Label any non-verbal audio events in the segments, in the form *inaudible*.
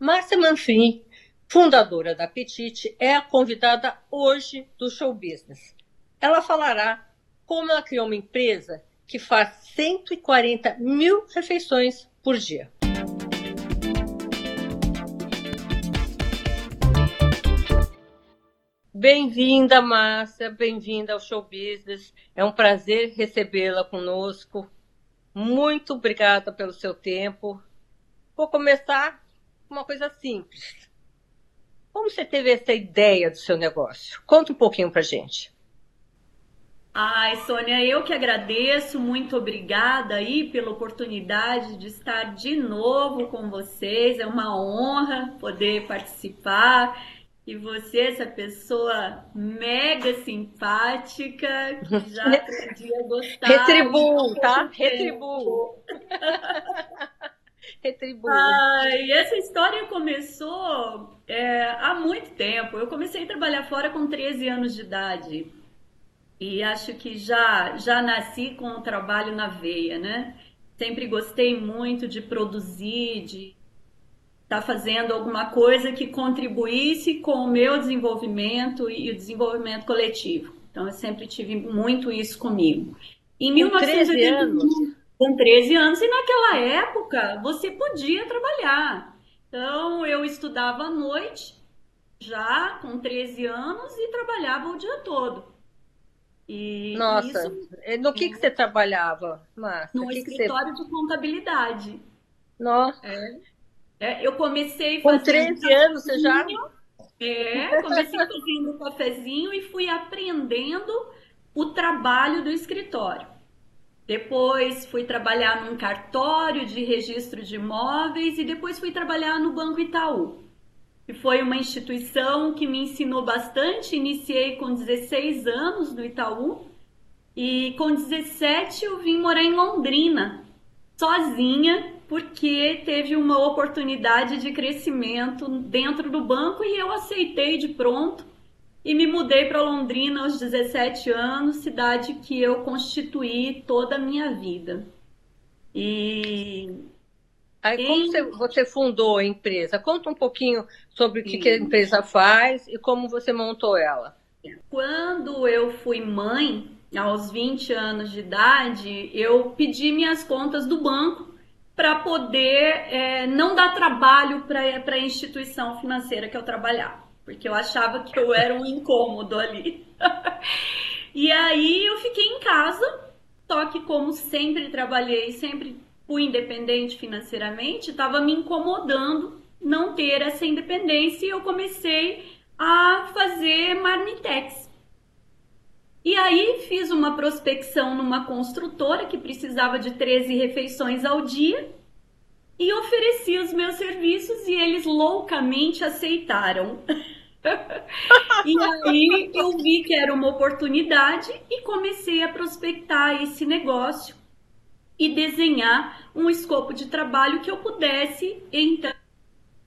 Márcia Manfrim, fundadora da Apetite, é a convidada hoje do Show Business. Ela falará como ela criou uma empresa que faz 140 mil refeições por dia. Bem-vinda, Márcia, bem-vinda ao Show Business. É um prazer recebê-la conosco. Muito obrigada pelo seu tempo. Vou começar com uma coisa simples. Como você teve essa ideia do seu negócio? Conta um pouquinho para gente. Ai, Sônia, eu que agradeço, muito obrigada aí pela oportunidade de estar de novo com vocês. É uma honra poder participar. E você, essa pessoa mega simpática, que *laughs* já aprendi a gostar. Retribuo, tá? Retribuo. *laughs* Retribuo. Ai, essa história começou é, há muito tempo. Eu comecei a trabalhar fora com 13 anos de idade. E acho que já, já nasci com o trabalho na veia, né? Sempre gostei muito de produzir, de estar tá fazendo alguma coisa que contribuísse com o meu desenvolvimento e o desenvolvimento coletivo. Então, eu sempre tive muito isso comigo. Em 1981, anos. Com 13 anos, e naquela época você podia trabalhar. Então, eu estudava à noite, já com 13 anos, e trabalhava o dia todo. E Nossa, isso, no que, que você trabalhava, Márcia? No que escritório que você... de contabilidade. Nossa. É. É, eu comecei Com 13 anos você já? É, comecei fazendo um cafezinho e fui aprendendo o trabalho do escritório. Depois fui trabalhar num cartório de registro de imóveis e depois fui trabalhar no Banco Itaú que foi uma instituição que me ensinou bastante. Iniciei com 16 anos no Itaú e com 17 eu vim morar em Londrina, sozinha, porque teve uma oportunidade de crescimento dentro do banco e eu aceitei de pronto e me mudei para Londrina aos 17 anos, cidade que eu constituí toda a minha vida. E Aí, como você, você, fundou a empresa? Conta um pouquinho sobre o que, que, a empresa faz e como você montou ela. Quando eu fui mãe, aos 20 anos de idade, eu pedi minhas contas do banco para poder é, não dar trabalho para a instituição financeira que eu trabalhava, porque eu achava que eu era um incômodo ali. *laughs* e aí eu fiquei em casa, só que como sempre trabalhei, sempre fui independente financeiramente, estava me incomodando não ter essa independência e eu comecei a fazer marmitex. E aí fiz uma prospecção numa construtora que precisava de 13 refeições ao dia e ofereci os meus serviços e eles loucamente aceitaram. *laughs* e aí eu vi que era uma oportunidade e comecei a prospectar esse negócio e desenhar um escopo de trabalho que eu pudesse então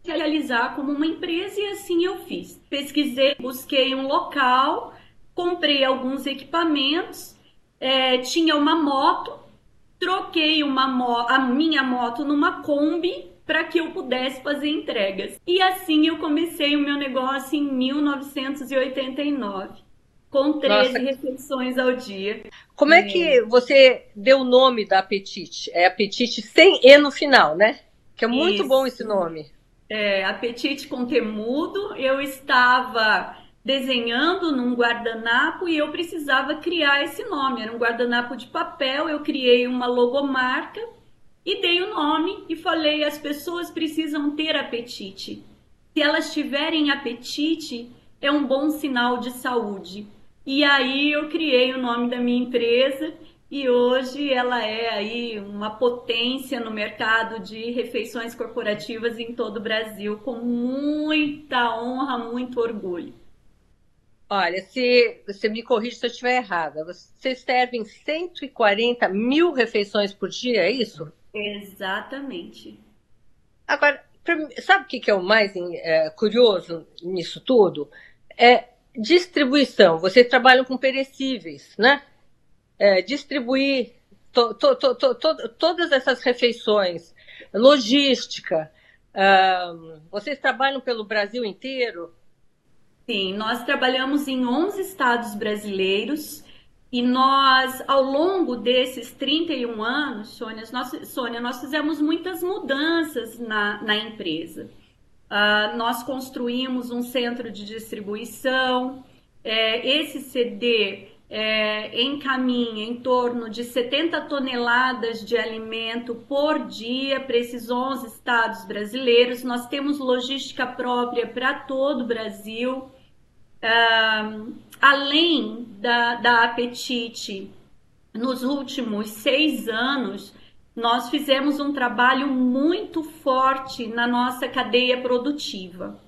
realizar como uma empresa e assim eu fiz. Pesquisei, busquei um local, comprei alguns equipamentos, é, tinha uma moto, troquei uma mo a minha moto numa Kombi para que eu pudesse fazer entregas. E assim eu comecei o meu negócio em 1989 com 13 Nossa. refeições ao dia. Como é. é que você deu o nome da Apetite? É Apetite sem E no final, né? Que é muito Isso. bom esse nome. É, Apetite com temudo. Eu estava desenhando num guardanapo e eu precisava criar esse nome. Era um guardanapo de papel, eu criei uma logomarca e dei o nome e falei: as pessoas precisam ter apetite. Se elas tiverem apetite, é um bom sinal de saúde. E aí eu criei o nome da minha empresa e hoje ela é aí uma potência no mercado de refeições corporativas em todo o Brasil, com muita honra, muito orgulho. Olha, se você me corrige se eu estiver errada, vocês servem 140 mil refeições por dia, é isso? Exatamente. Agora, sabe o que é o mais é, curioso nisso tudo? É distribuição, vocês trabalham com perecíveis, né? É, distribuir to, to, to, todas essas refeições, logística, Uh, vocês trabalham pelo Brasil inteiro? Sim, nós trabalhamos em 11 estados brasileiros e nós, ao longo desses 31 anos, Sônia, nós, Sônia, nós fizemos muitas mudanças na, na empresa. Uh, nós construímos um centro de distribuição. É, esse CD é, encaminha em torno de 70 toneladas de alimento por dia para esses 11 estados brasileiros. Nós temos logística própria para todo o Brasil. Uh, além da, da Apetite, nos últimos seis anos, nós fizemos um trabalho muito forte na nossa cadeia produtiva.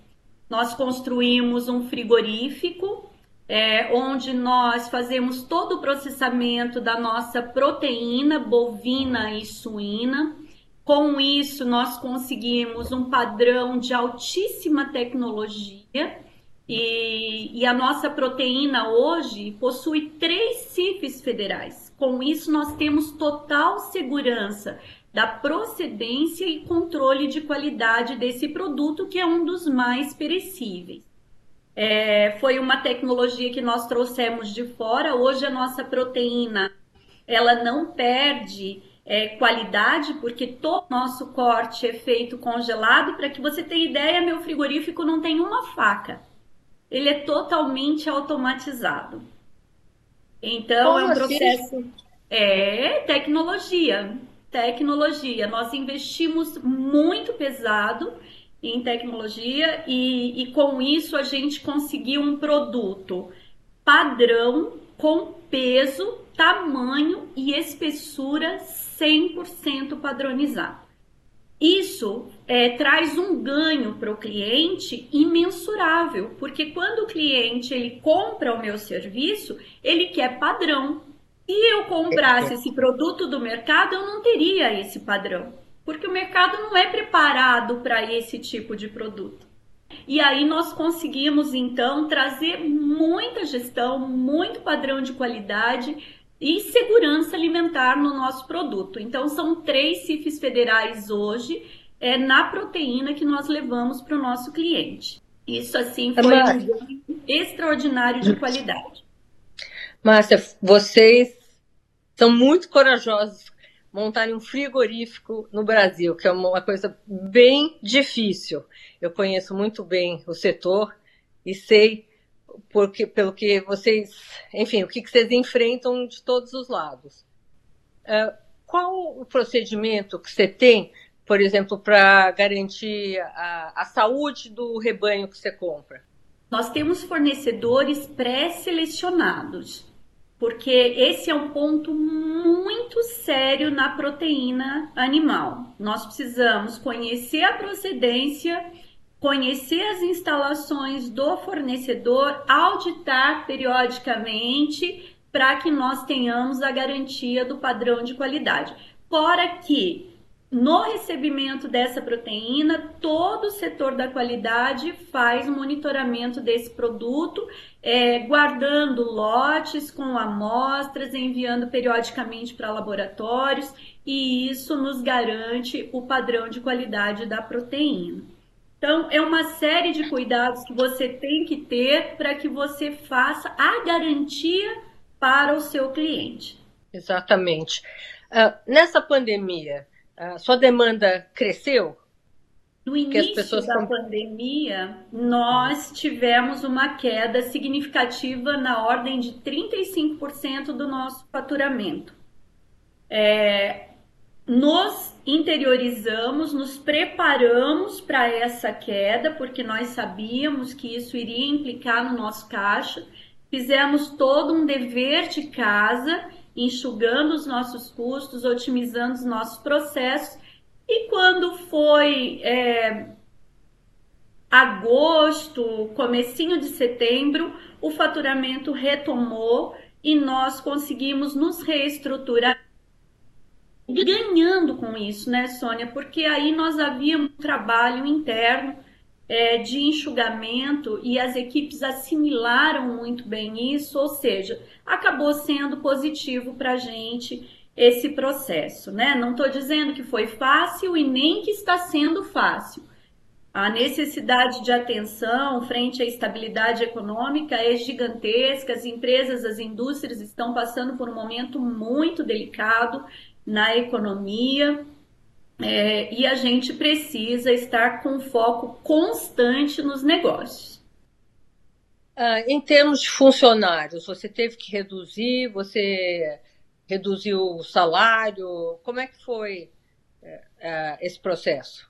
Nós construímos um frigorífico é, onde nós fazemos todo o processamento da nossa proteína bovina e suína. Com isso, nós conseguimos um padrão de altíssima tecnologia e, e a nossa proteína hoje possui três CIFs federais. Com isso, nós temos total segurança da procedência e controle de qualidade desse produto, que é um dos mais perecíveis. É, foi uma tecnologia que nós trouxemos de fora. Hoje a nossa proteína ela não perde é, qualidade, porque todo nosso corte é feito congelado. Para que você tenha ideia, meu frigorífico não tem uma faca. Ele é totalmente automatizado. Então Como é um assim? processo. Assim? É tecnologia. Tecnologia. Nós investimos muito pesado em tecnologia e, e com isso a gente conseguiu um produto padrão com peso, tamanho e espessura 100% padronizado. Isso é, traz um ganho para o cliente imensurável, porque quando o cliente ele compra o meu serviço, ele quer padrão. Se eu comprasse esse produto do mercado, eu não teria esse padrão, porque o mercado não é preparado para esse tipo de produto. E aí nós conseguimos então trazer muita gestão, muito padrão de qualidade e segurança alimentar no nosso produto. Então, são três CIFs federais hoje é, na proteína que nós levamos para o nosso cliente. Isso, assim, foi um extraordinário de qualidade. Márcia, vocês são muito corajosos montarem um frigorífico no Brasil, que é uma coisa bem difícil. Eu conheço muito bem o setor e sei porque, pelo que vocês, enfim, o que, vocês enfrentam de todos os lados. Uh, qual o procedimento que você tem, por exemplo, para garantir a, a saúde do rebanho que você compra? Nós temos fornecedores pré-selecionados, porque esse é um ponto muito sério na proteína animal. Nós precisamos conhecer a procedência conhecer as instalações do fornecedor, auditar periodicamente para que nós tenhamos a garantia do padrão de qualidade. Fora que no recebimento dessa proteína, todo o setor da qualidade faz monitoramento desse produto, é, guardando lotes com amostras, enviando periodicamente para laboratórios, e isso nos garante o padrão de qualidade da proteína. Então, é uma série de cuidados que você tem que ter para que você faça a garantia para o seu cliente. Exatamente. Uh, nessa pandemia, uh, sua demanda cresceu? No início da pandemia, nós tivemos uma queda significativa na ordem de 35% do nosso faturamento. É, nos interiorizamos, nos preparamos para essa queda, porque nós sabíamos que isso iria implicar no nosso caixa. Fizemos todo um dever de casa, enxugando os nossos custos, otimizando os nossos processos. E quando foi é, agosto, comecinho de setembro, o faturamento retomou e nós conseguimos nos reestruturar ganhando com isso, né, Sônia? Porque aí nós havíamos um trabalho interno é, de enxugamento e as equipes assimilaram muito bem isso, ou seja, acabou sendo positivo para a gente esse processo, né? Não estou dizendo que foi fácil e nem que está sendo fácil, A necessidade de atenção frente à estabilidade econômica é gigantesca. As empresas, as indústrias estão passando por um momento muito delicado na economia. É, e a gente precisa estar com foco constante nos negócios. Ah, em termos de funcionários, você teve que reduzir, você reduziu o salário, como é que foi é, é, esse processo?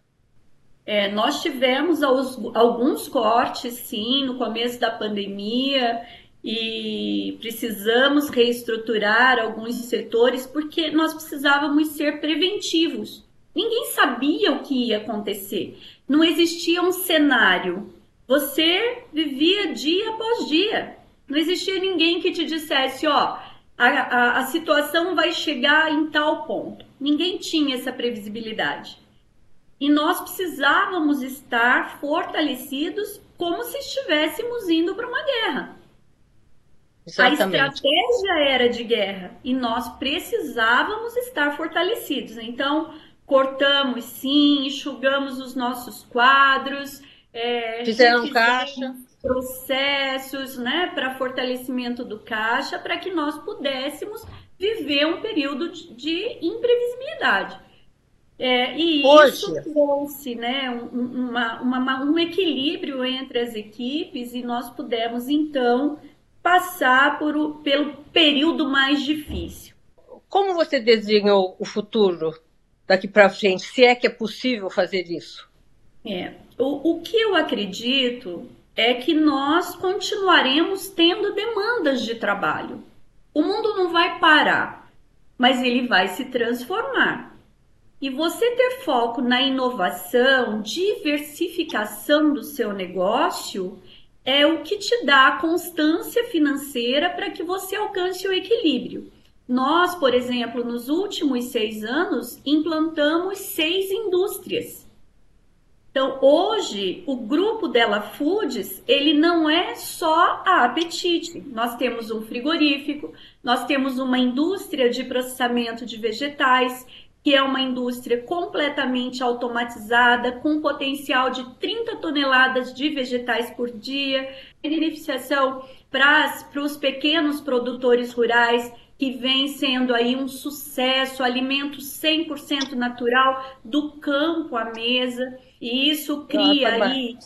É, nós tivemos alguns cortes, sim, no começo da pandemia e precisamos reestruturar alguns setores porque nós precisávamos ser preventivos. Ninguém sabia o que ia acontecer. Não existia um cenário. Você vivia dia após dia. Não existia ninguém que te dissesse, ó, a, a, a situação vai chegar em tal ponto. Ninguém tinha essa previsibilidade. E nós precisávamos estar fortalecidos como se estivéssemos indo para uma guerra. Exatamente. A estratégia era de guerra e nós precisávamos estar fortalecidos. Então, cortamos sim, enxugamos os nossos quadros, é, fizeram caixa. Processos né, para fortalecimento do caixa para que nós pudéssemos viver um período de, de imprevisibilidade. É, e Poxa. isso trouxe né, um, uma, uma, um equilíbrio entre as equipes e nós pudemos, então, passar por o, pelo período mais difícil. Como você desenhou o futuro daqui para frente, se é que é possível fazer isso? É, o, o que eu acredito é que nós continuaremos tendo demandas de trabalho. O mundo não vai parar, mas ele vai se transformar. E você ter foco na inovação, diversificação do seu negócio, é o que te dá a constância financeira para que você alcance o equilíbrio. Nós, por exemplo, nos últimos seis anos, implantamos seis indústrias. Então, hoje, o grupo Della Foods, ele não é só a Apetite. Nós temos um frigorífico, nós temos uma indústria de processamento de vegetais, que é uma indústria completamente automatizada, com potencial de 30 toneladas de vegetais por dia, beneficiação para os pequenos produtores rurais, que vem sendo aí um sucesso, alimento 100% natural do campo à mesa, e isso cria aí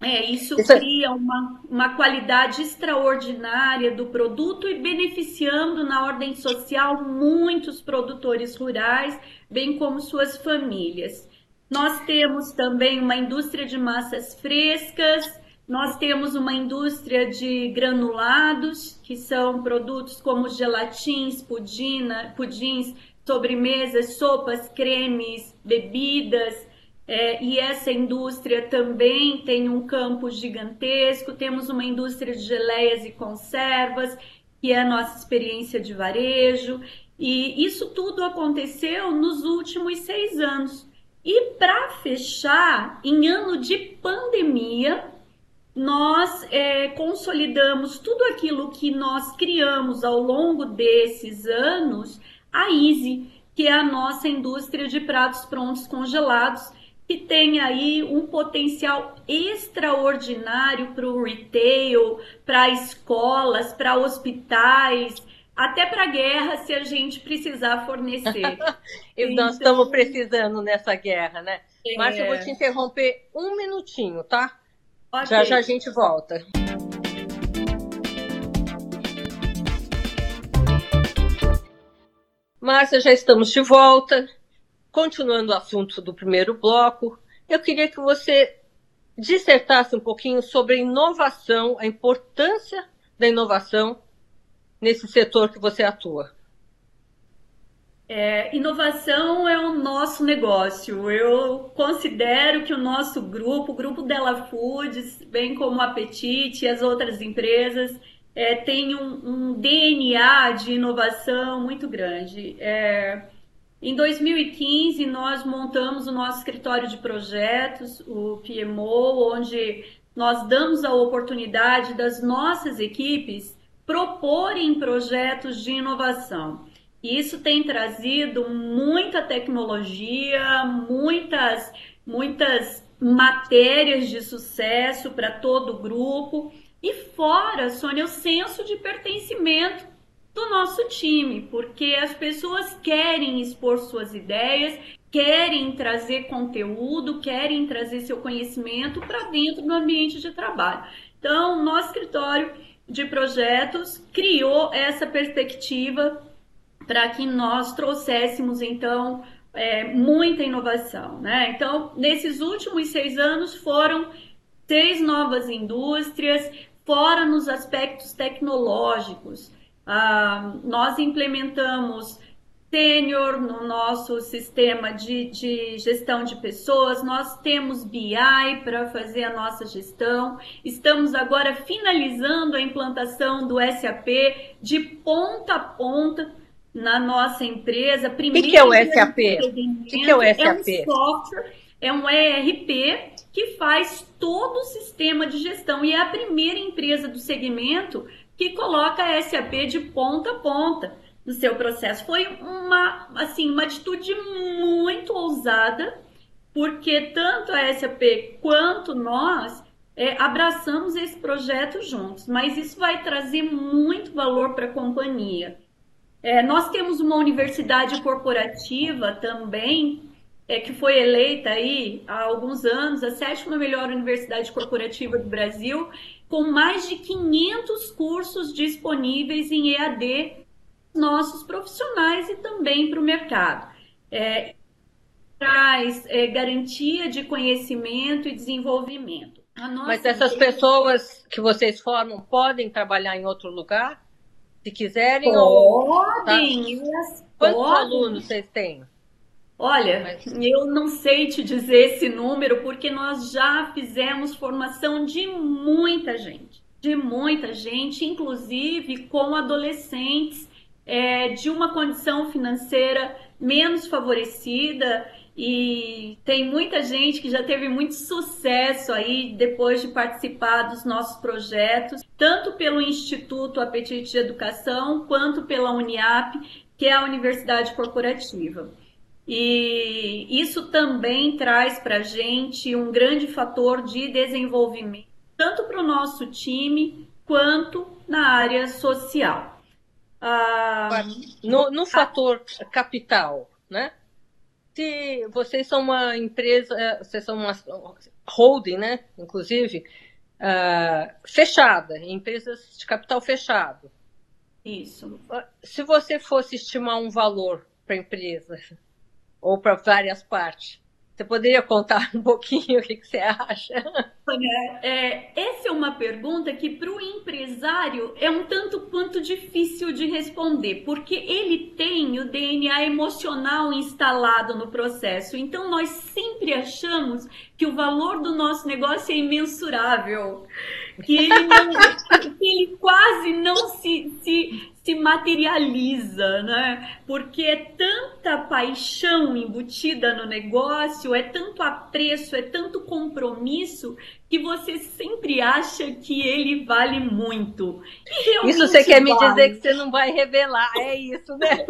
é, isso, isso cria uma, uma qualidade extraordinária do produto e beneficiando na ordem social muitos produtores rurais, bem como suas famílias. Nós temos também uma indústria de massas frescas, nós temos uma indústria de granulados, que são produtos como gelatins, pudina, pudins, sobremesas, sopas, cremes, bebidas, é, e essa indústria também tem um campo gigantesco. Temos uma indústria de geleias e conservas, que é a nossa experiência de varejo. E isso tudo aconteceu nos últimos seis anos. E para fechar, em ano de pandemia, nós é, consolidamos tudo aquilo que nós criamos ao longo desses anos, a Easy, que é a nossa indústria de pratos prontos congelados, que tem aí um potencial extraordinário para o retail, para escolas, para hospitais, até para guerra, se a gente precisar fornecer. *laughs* então... Nós estamos precisando nessa guerra, né? É... Márcia, eu vou te interromper um minutinho, tá? Okay. Já já a gente volta. Márcia, já estamos de volta. Continuando o assunto do primeiro bloco, eu queria que você dissertasse um pouquinho sobre a inovação, a importância da inovação nesse setor que você atua. É, inovação é o nosso negócio. Eu considero que o nosso grupo, o grupo Della Foods, bem como o Apetite e as outras empresas, é, tem um, um, DNA de inovação muito grande. É, em 2015, nós montamos o nosso escritório de projetos, o PMO, onde nós damos a oportunidade das nossas equipes proporem projetos de inovação. Isso tem trazido muita tecnologia, muitas, muitas matérias de sucesso para todo o grupo. E fora, Sônia, o senso de pertencimento do nosso time, porque as pessoas querem expor suas ideias, querem trazer conteúdo, querem trazer seu conhecimento para dentro do ambiente de trabalho. Então, nosso escritório de projetos criou essa perspectiva para que nós trouxéssemos então é, muita inovação, né? Então, nesses últimos seis anos foram seis novas indústrias, fora nos aspectos tecnológicos. Ah, nós implementamos sênior no nosso sistema de, de, gestão de pessoas, nós temos BI para fazer a nossa gestão, estamos agora finalizando a implantação do SAP de ponta a ponta na nossa empresa. O que, é o SAP? O que, que, é o SAP? É um software, é um ERP que faz todo o sistema de gestão e é a primeira empresa do segmento que coloca SAP de ponta a ponta no seu processo. Foi uma, assim, uma atitude muito ousada, porque tanto a SAP quanto nós é, abraçamos esse projeto juntos, mas isso vai trazer muito valor para a companhia. É, nós temos uma universidade corporativa também, é, que foi eleita aí há alguns anos a sétima melhor universidade corporativa do Brasil, com mais de 500 cursos disponíveis em EAD nossos profissionais e também para o mercado. É, traz é, garantia de conhecimento e desenvolvimento. Mas essas pessoas que vocês formam podem trabalhar em outro lugar? Se quiserem? Podem. Ou, tá? Quantos podem. alunos vocês têm? Olha, Mas... *laughs* eu não sei te dizer esse número porque nós já fizemos formação de muita gente, de muita gente, inclusive com adolescentes é, de uma condição financeira menos favorecida e tem muita gente que já teve muito sucesso aí depois de participar dos nossos projetos, tanto pelo Instituto Apetite de Educação quanto pela Uniap, que é a Universidade Corporativa. E isso também traz para a gente um grande fator de desenvolvimento, tanto para o nosso time quanto na área social. Ah, no, no fator capital, né? se vocês são uma empresa, é, vocês são uma holding, né? Inclusive, uh, fechada, empresas de capital fechado. Isso. Se você fosse estimar um valor para a empresa, ou para várias partes, você poderia contar um pouquinho o que, que você acha? Olha, é, essa é uma pergunta que para o empresário é um tanto quanto difícil de responder, porque ele tem o DNA emocional instalado no processo. Então nós sempre achamos que o valor do nosso negócio é imensurável, que ele, não, que ele quase não se, se, se materializa, né? Porque é tanta paixão embutida no negócio, é tanto apreço, é tanto compromisso que você sempre acha que ele vale muito. isso você quer vale. me dizer que você não vai revelar, é isso, né?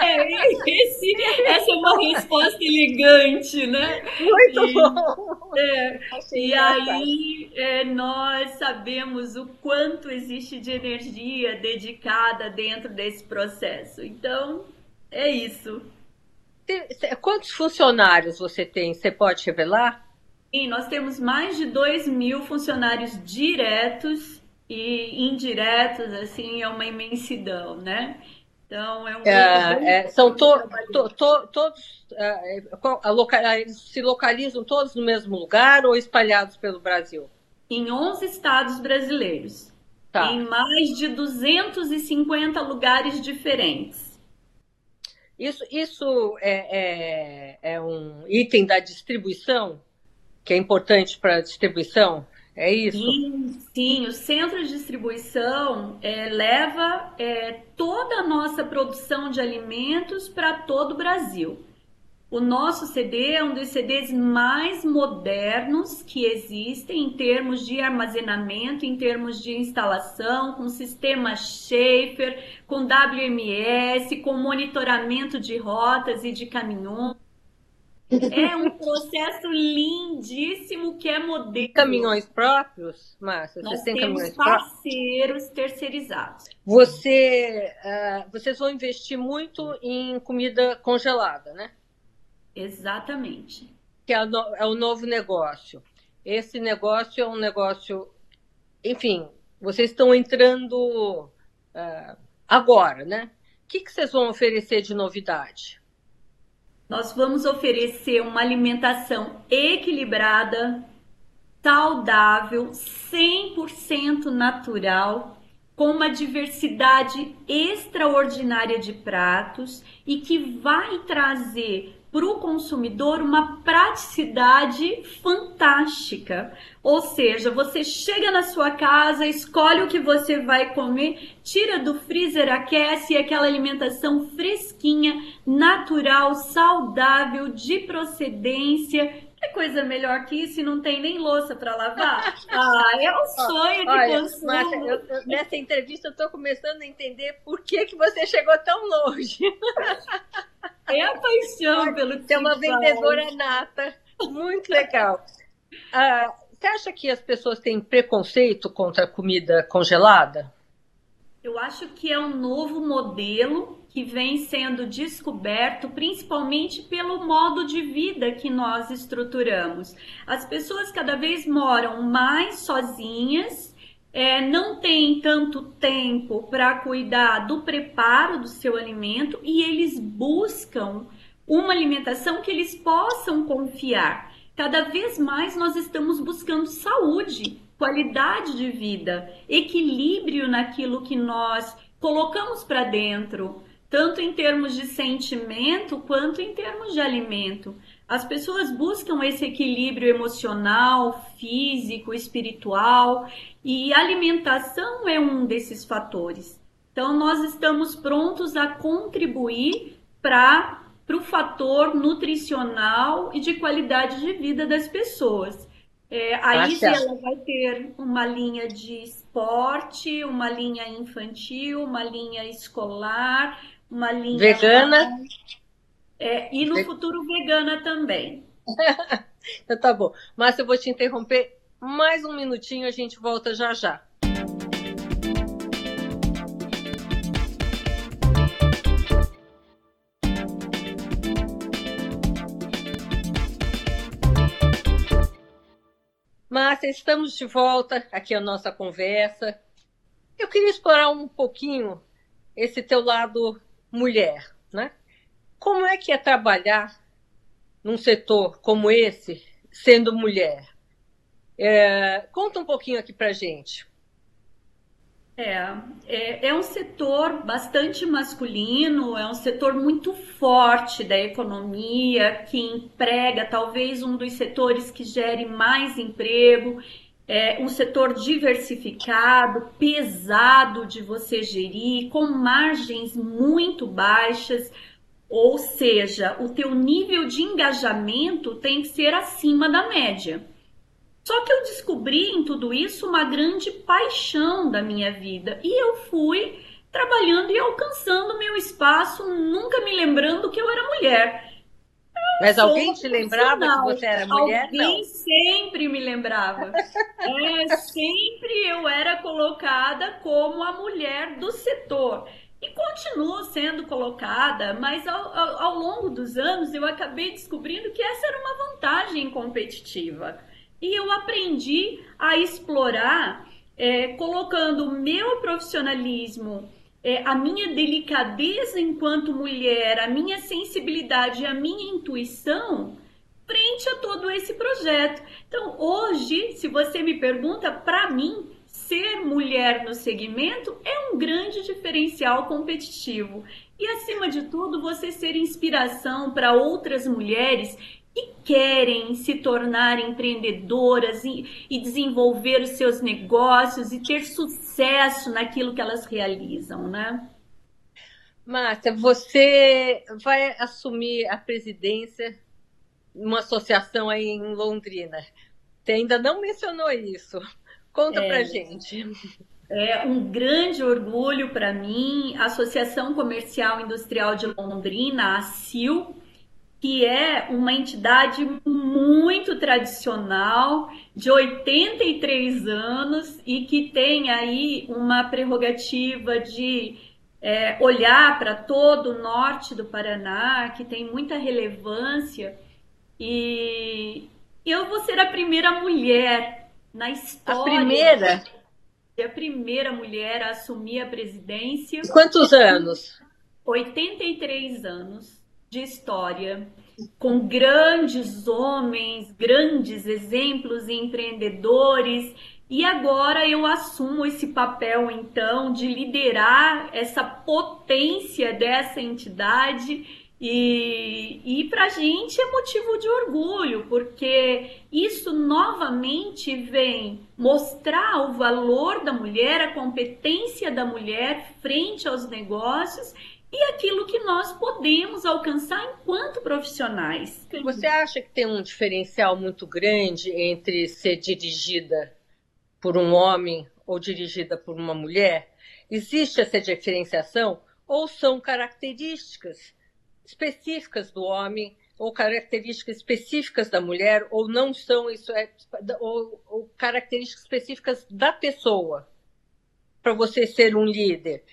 É, esse, essa é uma resposta elegante, né? Muito e, bom! É, e aí é, nós sabemos o quanto existe de energia dedicada dentro desse processo. Então, é isso. Quantos funcionários você tem? Você pode revelar? Sim, nós temos mais de 2 mil funcionários diretos e indiretos, assim, é uma imensidão, né? Então, é um é, é, são to, to, to, todos eles se localizam todos no mesmo lugar ou espalhados pelo Brasil? Em 11 estados brasileiros, tá. em mais de 250 lugares diferentes. Isso, isso é, é, é um item da distribuição? que é importante para a distribuição? É isso? Sim, sim. o centro de distribuição é, leva é, toda a nossa produção de alimentos para todo o Brasil. O nosso CD é um dos CDs mais modernos que existem em termos de armazenamento, em termos de instalação, com sistema Schaefer, com WMS, com monitoramento de rotas e de caminhões É um processo lindíssimo que é modelo. Caminhões próprios, Márcia? Nós temos parceiros próprios? terceirizados. Você, uh, vocês vão investir muito em comida congelada, né? Exatamente. Que é, no, é o novo negócio. Esse negócio é um negócio, enfim, vocês estão entrando uh, agora, né? O que, que vocês vão oferecer de novidade? Nós vamos oferecer uma alimentação equilibrada, saudável, 100% natural, com uma diversidade extraordinária de pratos e que vai trazer para o consumidor uma praticidade fantástica. Ou seja, você chega na sua casa, escolhe o que você vai comer, tira do freezer, aquece e aquela alimentação fresquinha, natural, saudável, de procedência. Que coisa melhor que isso e não tem nem louça para lavar? *laughs* Ah, é um sonho de Olha, consumo. Eu, eu, nessa entrevista eu estou começando a entender por que, que você chegou tão longe. *laughs* É a paixão pelo que Você é uma vendedora nata. Muito legal. Ah, você acha que as pessoas têm preconceito contra a comida congelada? Eu acho que é um novo modelo que vem sendo descoberto principalmente pelo modo de vida que nós estruturamos. As pessoas cada vez moram mais sozinhas é, não tem tanto tempo para cuidar do preparo do seu alimento e eles buscam uma alimentação que eles possam confiar. Cada vez mais nós estamos buscando saúde, qualidade de vida, equilíbrio naquilo que nós colocamos para dentro, tanto em termos de sentimento quanto em termos de alimento. As pessoas buscam esse equilíbrio emocional, físico, espiritual e alimentação é um desses fatores. Então, nós estamos prontos a contribuir para o fator nutricional e de qualidade de vida das pessoas. É, a Isa ela vai ter uma linha de esporte, uma linha infantil, uma linha escolar, uma linha vegana. É, e no futuro vegana também. *laughs* então tá bom. Márcia, eu vou te interromper mais um minutinho, a gente volta já já. Márcia, estamos de volta aqui a nossa conversa. Eu queria explorar um pouquinho esse teu lado mulher, né? Como é que é trabalhar num setor como esse, sendo mulher? É, conta um pouquinho aqui para gente. É, é, é, um setor bastante masculino, é um setor muito forte da economia, que emprega talvez um dos setores que gere mais emprego, é um setor diversificado, pesado de você gerir, com margens muito baixas. Ou seja, o teu nível de engajamento tem que ser acima da média. Só que eu descobri em tudo isso uma grande paixão da minha vida e eu fui trabalhando e alcançando meu espaço, nunca me lembrando que eu era mulher. Mas alguém te lembrava que você era mulher? Alguém não. sempre me lembrava. é, sempre eu era colocada como a mulher do setor e continuo sendo colocada, mas ao, ao, ao, longo dos anos eu acabei descobrindo que essa era uma vantagem competitiva. E eu aprendi a explorar, é, colocando o meu profissionalismo, é, a minha delicadeza enquanto mulher, a minha sensibilidade, a minha intuição frente a todo esse projeto. Então, hoje, se você me pergunta, para mim, ser mulher no segmento é um grande diferencial competitivo. E acima de tudo, você ser inspiração para outras mulheres que querem se tornar empreendedoras e, e, desenvolver os seus negócios e ter sucesso naquilo que elas realizam, né? Márcia, você vai assumir a presidência de uma associação aí em Londrina. Você ainda não mencionou isso. Conta é, pra gente. É um grande orgulho para mim, a Associação Comercial Industrial de Londrina, a CIL, que é uma entidade muito tradicional, de 83 anos e que tem aí uma prerrogativa de é, olhar para todo o norte do Paraná, que tem muita relevância. E eu vou ser a primeira mulher na história. A primeira? A primeira mulher a assumir a presidência. Quantos anos? 83 anos de história, com grandes homens, grandes exemplos e empreendedores. E agora eu assumo esse papel, então, de liderar essa potência dessa entidade. E, e para a gente é motivo de orgulho, porque isso novamente vem mostrar o valor da mulher, a competência da mulher frente aos negócios e aquilo que nós podemos alcançar enquanto profissionais. Você acha que tem um diferencial muito grande entre ser dirigida por um homem ou dirigida por uma mulher? Existe essa diferenciação ou são características específicas do homem ou características específicas da mulher ou não são isso é ou, ou características específicas da pessoa para você ser um líder?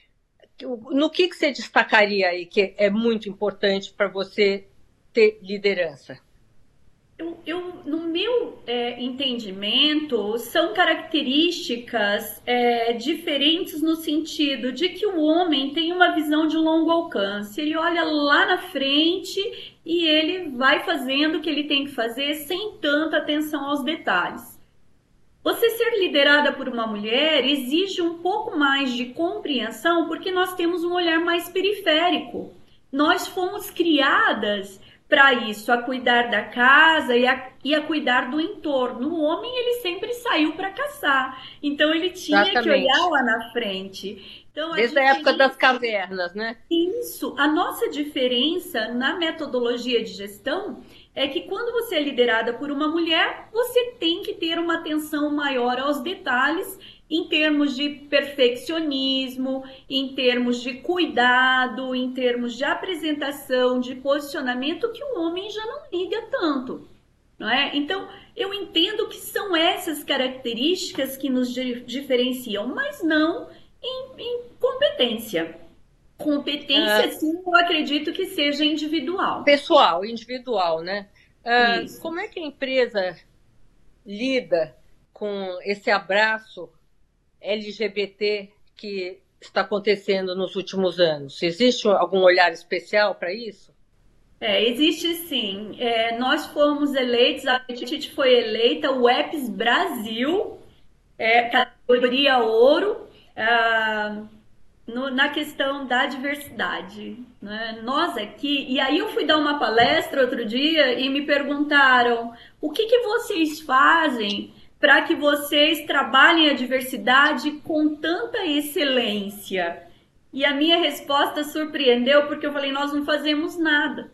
No que, que você destacaria aí que é muito importante para você ter liderança? Eu, eu no meu é, entendimento, são características é, diferentes no sentido de que o homem tem uma visão de longo alcance. Ele olha lá na frente e ele vai fazendo o que ele tem que fazer sem tanta atenção aos detalhes. Você ser liderada por uma mulher exige um pouco mais de compreensão porque nós temos um olhar mais periférico. Nós fomos criadas para isso, a cuidar da casa e a, e a cuidar do entorno. O homem, ele sempre saiu para caçar, então ele tinha Exatamente. que olhar lá na frente. Então, Desde a, a época das cavernas, né? Isso. A nossa diferença na metodologia de gestão é que quando você é liderada por uma mulher, você tem que ter uma atenção maior aos detalhes em termos de perfeccionismo, em termos de cuidado, em termos de apresentação, de posicionamento, que o homem já não liga tanto. Não é? Então, eu entendo que são essas características que nos diferenciam, mas não em, em competência. Competência, ah, sim, eu acredito que seja individual. Pessoal, individual, né? Ah, como é que a empresa lida com esse abraço LGBT que está acontecendo nos últimos anos? Existe algum olhar especial para isso? É, existe sim. É, nós fomos eleitos, a gente foi eleita o EPS Brasil, é, categoria ouro. Ah, no, na questão da diversidade. Né? Nós aqui, e aí eu fui dar uma palestra outro dia e me perguntaram o que, que vocês fazem para que vocês trabalhem a diversidade com tanta excelência. E a minha resposta surpreendeu porque eu falei: nós não fazemos nada.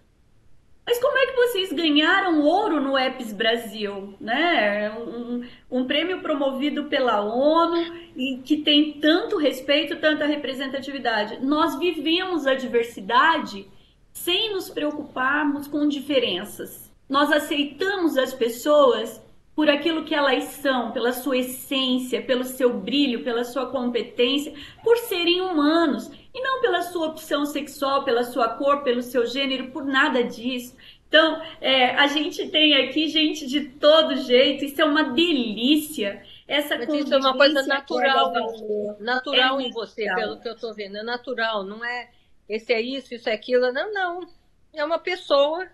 Mas como é que vocês ganharam ouro no EPS Brasil? Né? Um, um, prêmio promovido pela ONU e que tem tanto respeito, tanta representatividade. Nós vivemos a diversidade sem nos preocuparmos com diferenças. Nós aceitamos as pessoas por aquilo que elas são, pela sua essência, pelo seu brilho, pela sua competência, por serem humanos e não pela sua opção sexual, pela sua cor, pelo seu gênero, por nada disso. Então, é, a gente tem aqui gente de todo jeito, isso é uma delícia. Essa isso é uma coisa natural, é natural é em você, pelo que eu estou vendo. É natural, não é esse é isso, isso é aquilo. Não, não. É uma pessoa.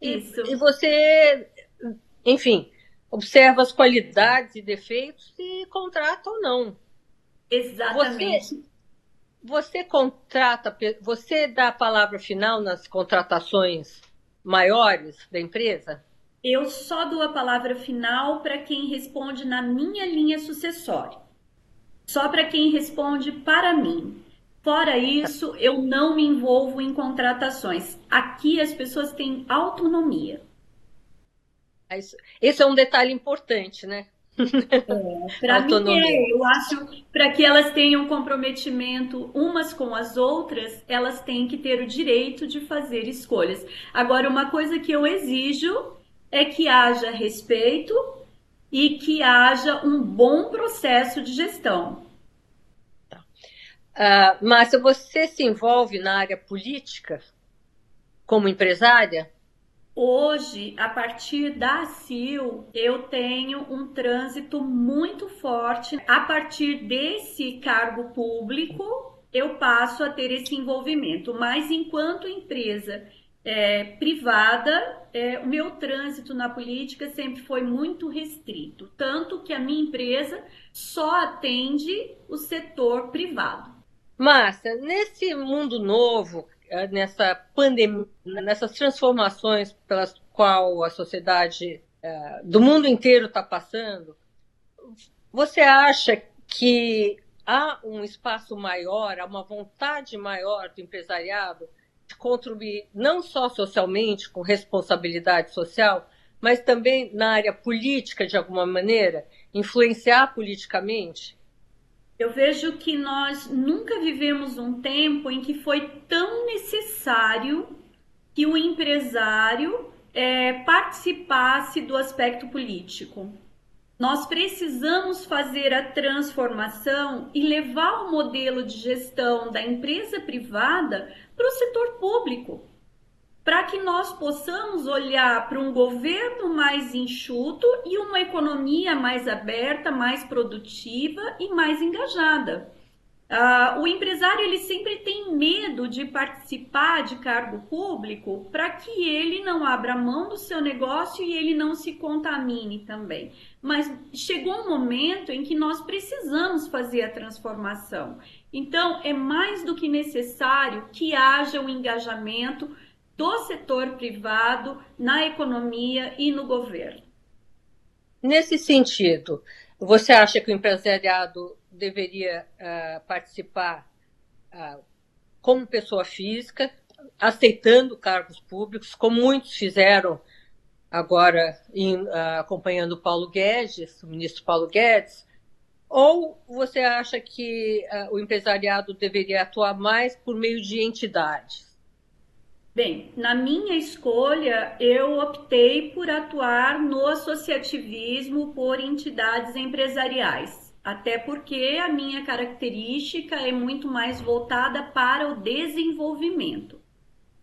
Isso. E, e você, enfim, observa as qualidades e defeitos e contrata ou não. Exatamente. Você, você contrata, você dá a palavra final nas contratações maiores da empresa? Eu só dou a palavra final para quem responde na minha linha sucessória. Só para quem responde para mim. Fora isso, eu não me envolvo em contratações. Aqui as pessoas têm autonomia. Esse é um detalhe importante, né? É, para mim, é, eu acho para que elas tenham comprometimento umas com as outras, elas têm que ter o direito de fazer escolhas. Agora, uma coisa que eu exijo é que haja respeito e que haja um bom processo de gestão. Uh, Márcia, você se envolve na área política como empresária? Hoje, a partir da CIL, eu tenho um trânsito muito forte. A partir desse cargo público, eu passo a ter esse envolvimento. Mas enquanto empresa é, privada, é, o meu trânsito na política sempre foi muito restrito. Tanto que a minha empresa só atende o setor privado. Márcia, nesse mundo novo, nessa pandemia, nessas transformações pelas qual a sociedade eh, do mundo inteiro está passando, você acha que há um espaço maior, há uma vontade maior do empresariado de contribuir não só socialmente, com responsabilidade social, mas também na área política de alguma maneira, influenciar politicamente? Eu vejo que nós nunca vivemos um tempo em que foi tão necessário que o empresário é, participasse do aspecto político. Nós precisamos fazer a transformação e levar o modelo de gestão da empresa privada para o setor público para que nós possamos olhar para um governo mais enxuto e uma economia mais aberta, mais produtiva e mais engajada. Uh, o empresário ele sempre tem medo de participar de cargo público para que ele não abra mão do seu negócio e ele não se contamine também. Mas chegou um momento em que nós precisamos fazer a transformação. Então é mais do que necessário que haja o um engajamento do setor privado na economia e no governo. Nesse sentido, você acha que o empresariado deveria uh, participar uh, como pessoa física, aceitando cargos públicos, como muitos fizeram agora em, uh, acompanhando Paulo Guedes, o ministro Paulo Guedes, ou você acha que o empresariado deveria atuar mais por meio de entidades? Bem, na minha escolha, eu optei por atuar no associativismo por entidades empresariais, até porque a minha característica é muito mais voltada para o desenvolvimento.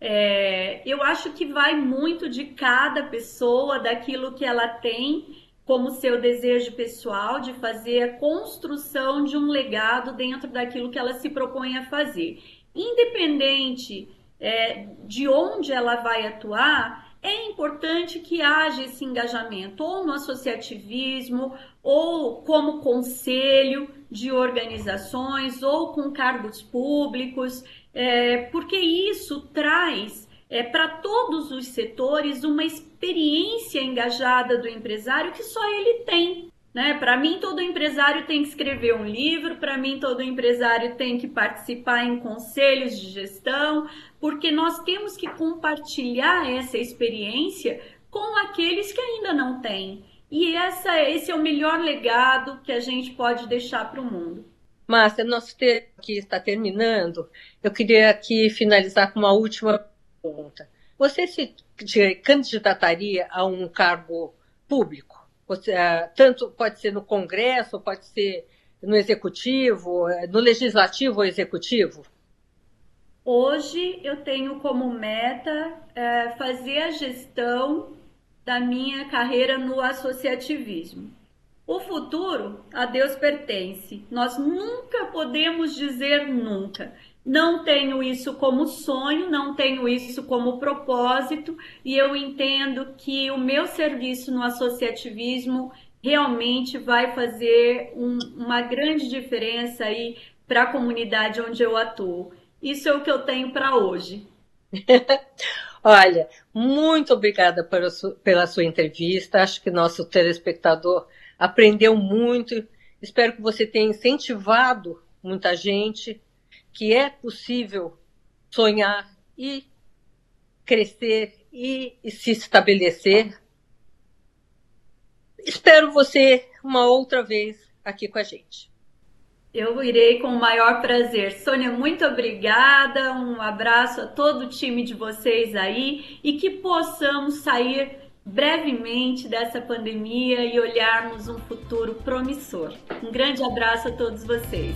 É, eu acho que vai muito de cada pessoa, daquilo que ela tem como seu desejo pessoal de fazer a construção de um legado dentro daquilo que ela se propõe a fazer. Independente é, de onde ela vai atuar, é importante que haja esse engajamento, ou no associativismo, ou como conselho de organizações, ou com cargos públicos, é, porque isso traz é, para todos os setores uma experiência engajada do empresário que só ele tem. Né? Para mim, todo empresário tem que escrever um livro, para mim, todo empresário tem que participar em conselhos de gestão, porque nós temos que compartilhar essa experiência com aqueles que ainda não têm. E essa, esse é o melhor legado que a gente pode deixar para o mundo. Márcia, nosso tempo aqui está terminando. Eu queria aqui finalizar com uma última pergunta. Você se candidataria a um cargo público? Uh, tanto pode ser no Congresso, pode ser no Executivo, eh, no Legislativo ou Executivo? Hoje eu tenho como meta é, fazer a gestão da minha carreira no associativismo. O futuro a Deus pertence. Nós nunca podemos dizer nunca. Não tenho isso como sonho, não tenho isso como propósito, e eu entendo que o meu serviço no associativismo realmente vai fazer um, uma grande diferença aí para a comunidade onde eu atuo. Isso é o que eu tenho para hoje. *laughs* Olha, muito obrigada pela sua, pela sua entrevista. Acho que nosso telespectador aprendeu muito. Espero que você tenha incentivado muita gente que é possível sonhar e crescer e, e se estabelecer espero você uma outra vez aqui com a gente. Eu irei com o maior prazer. Sônia, muito obrigada. Um abraço a todo o time de vocês aí e que possamos sair brevemente dessa pandemia e olharmos um futuro promissor. Um grande abraço a todos vocês.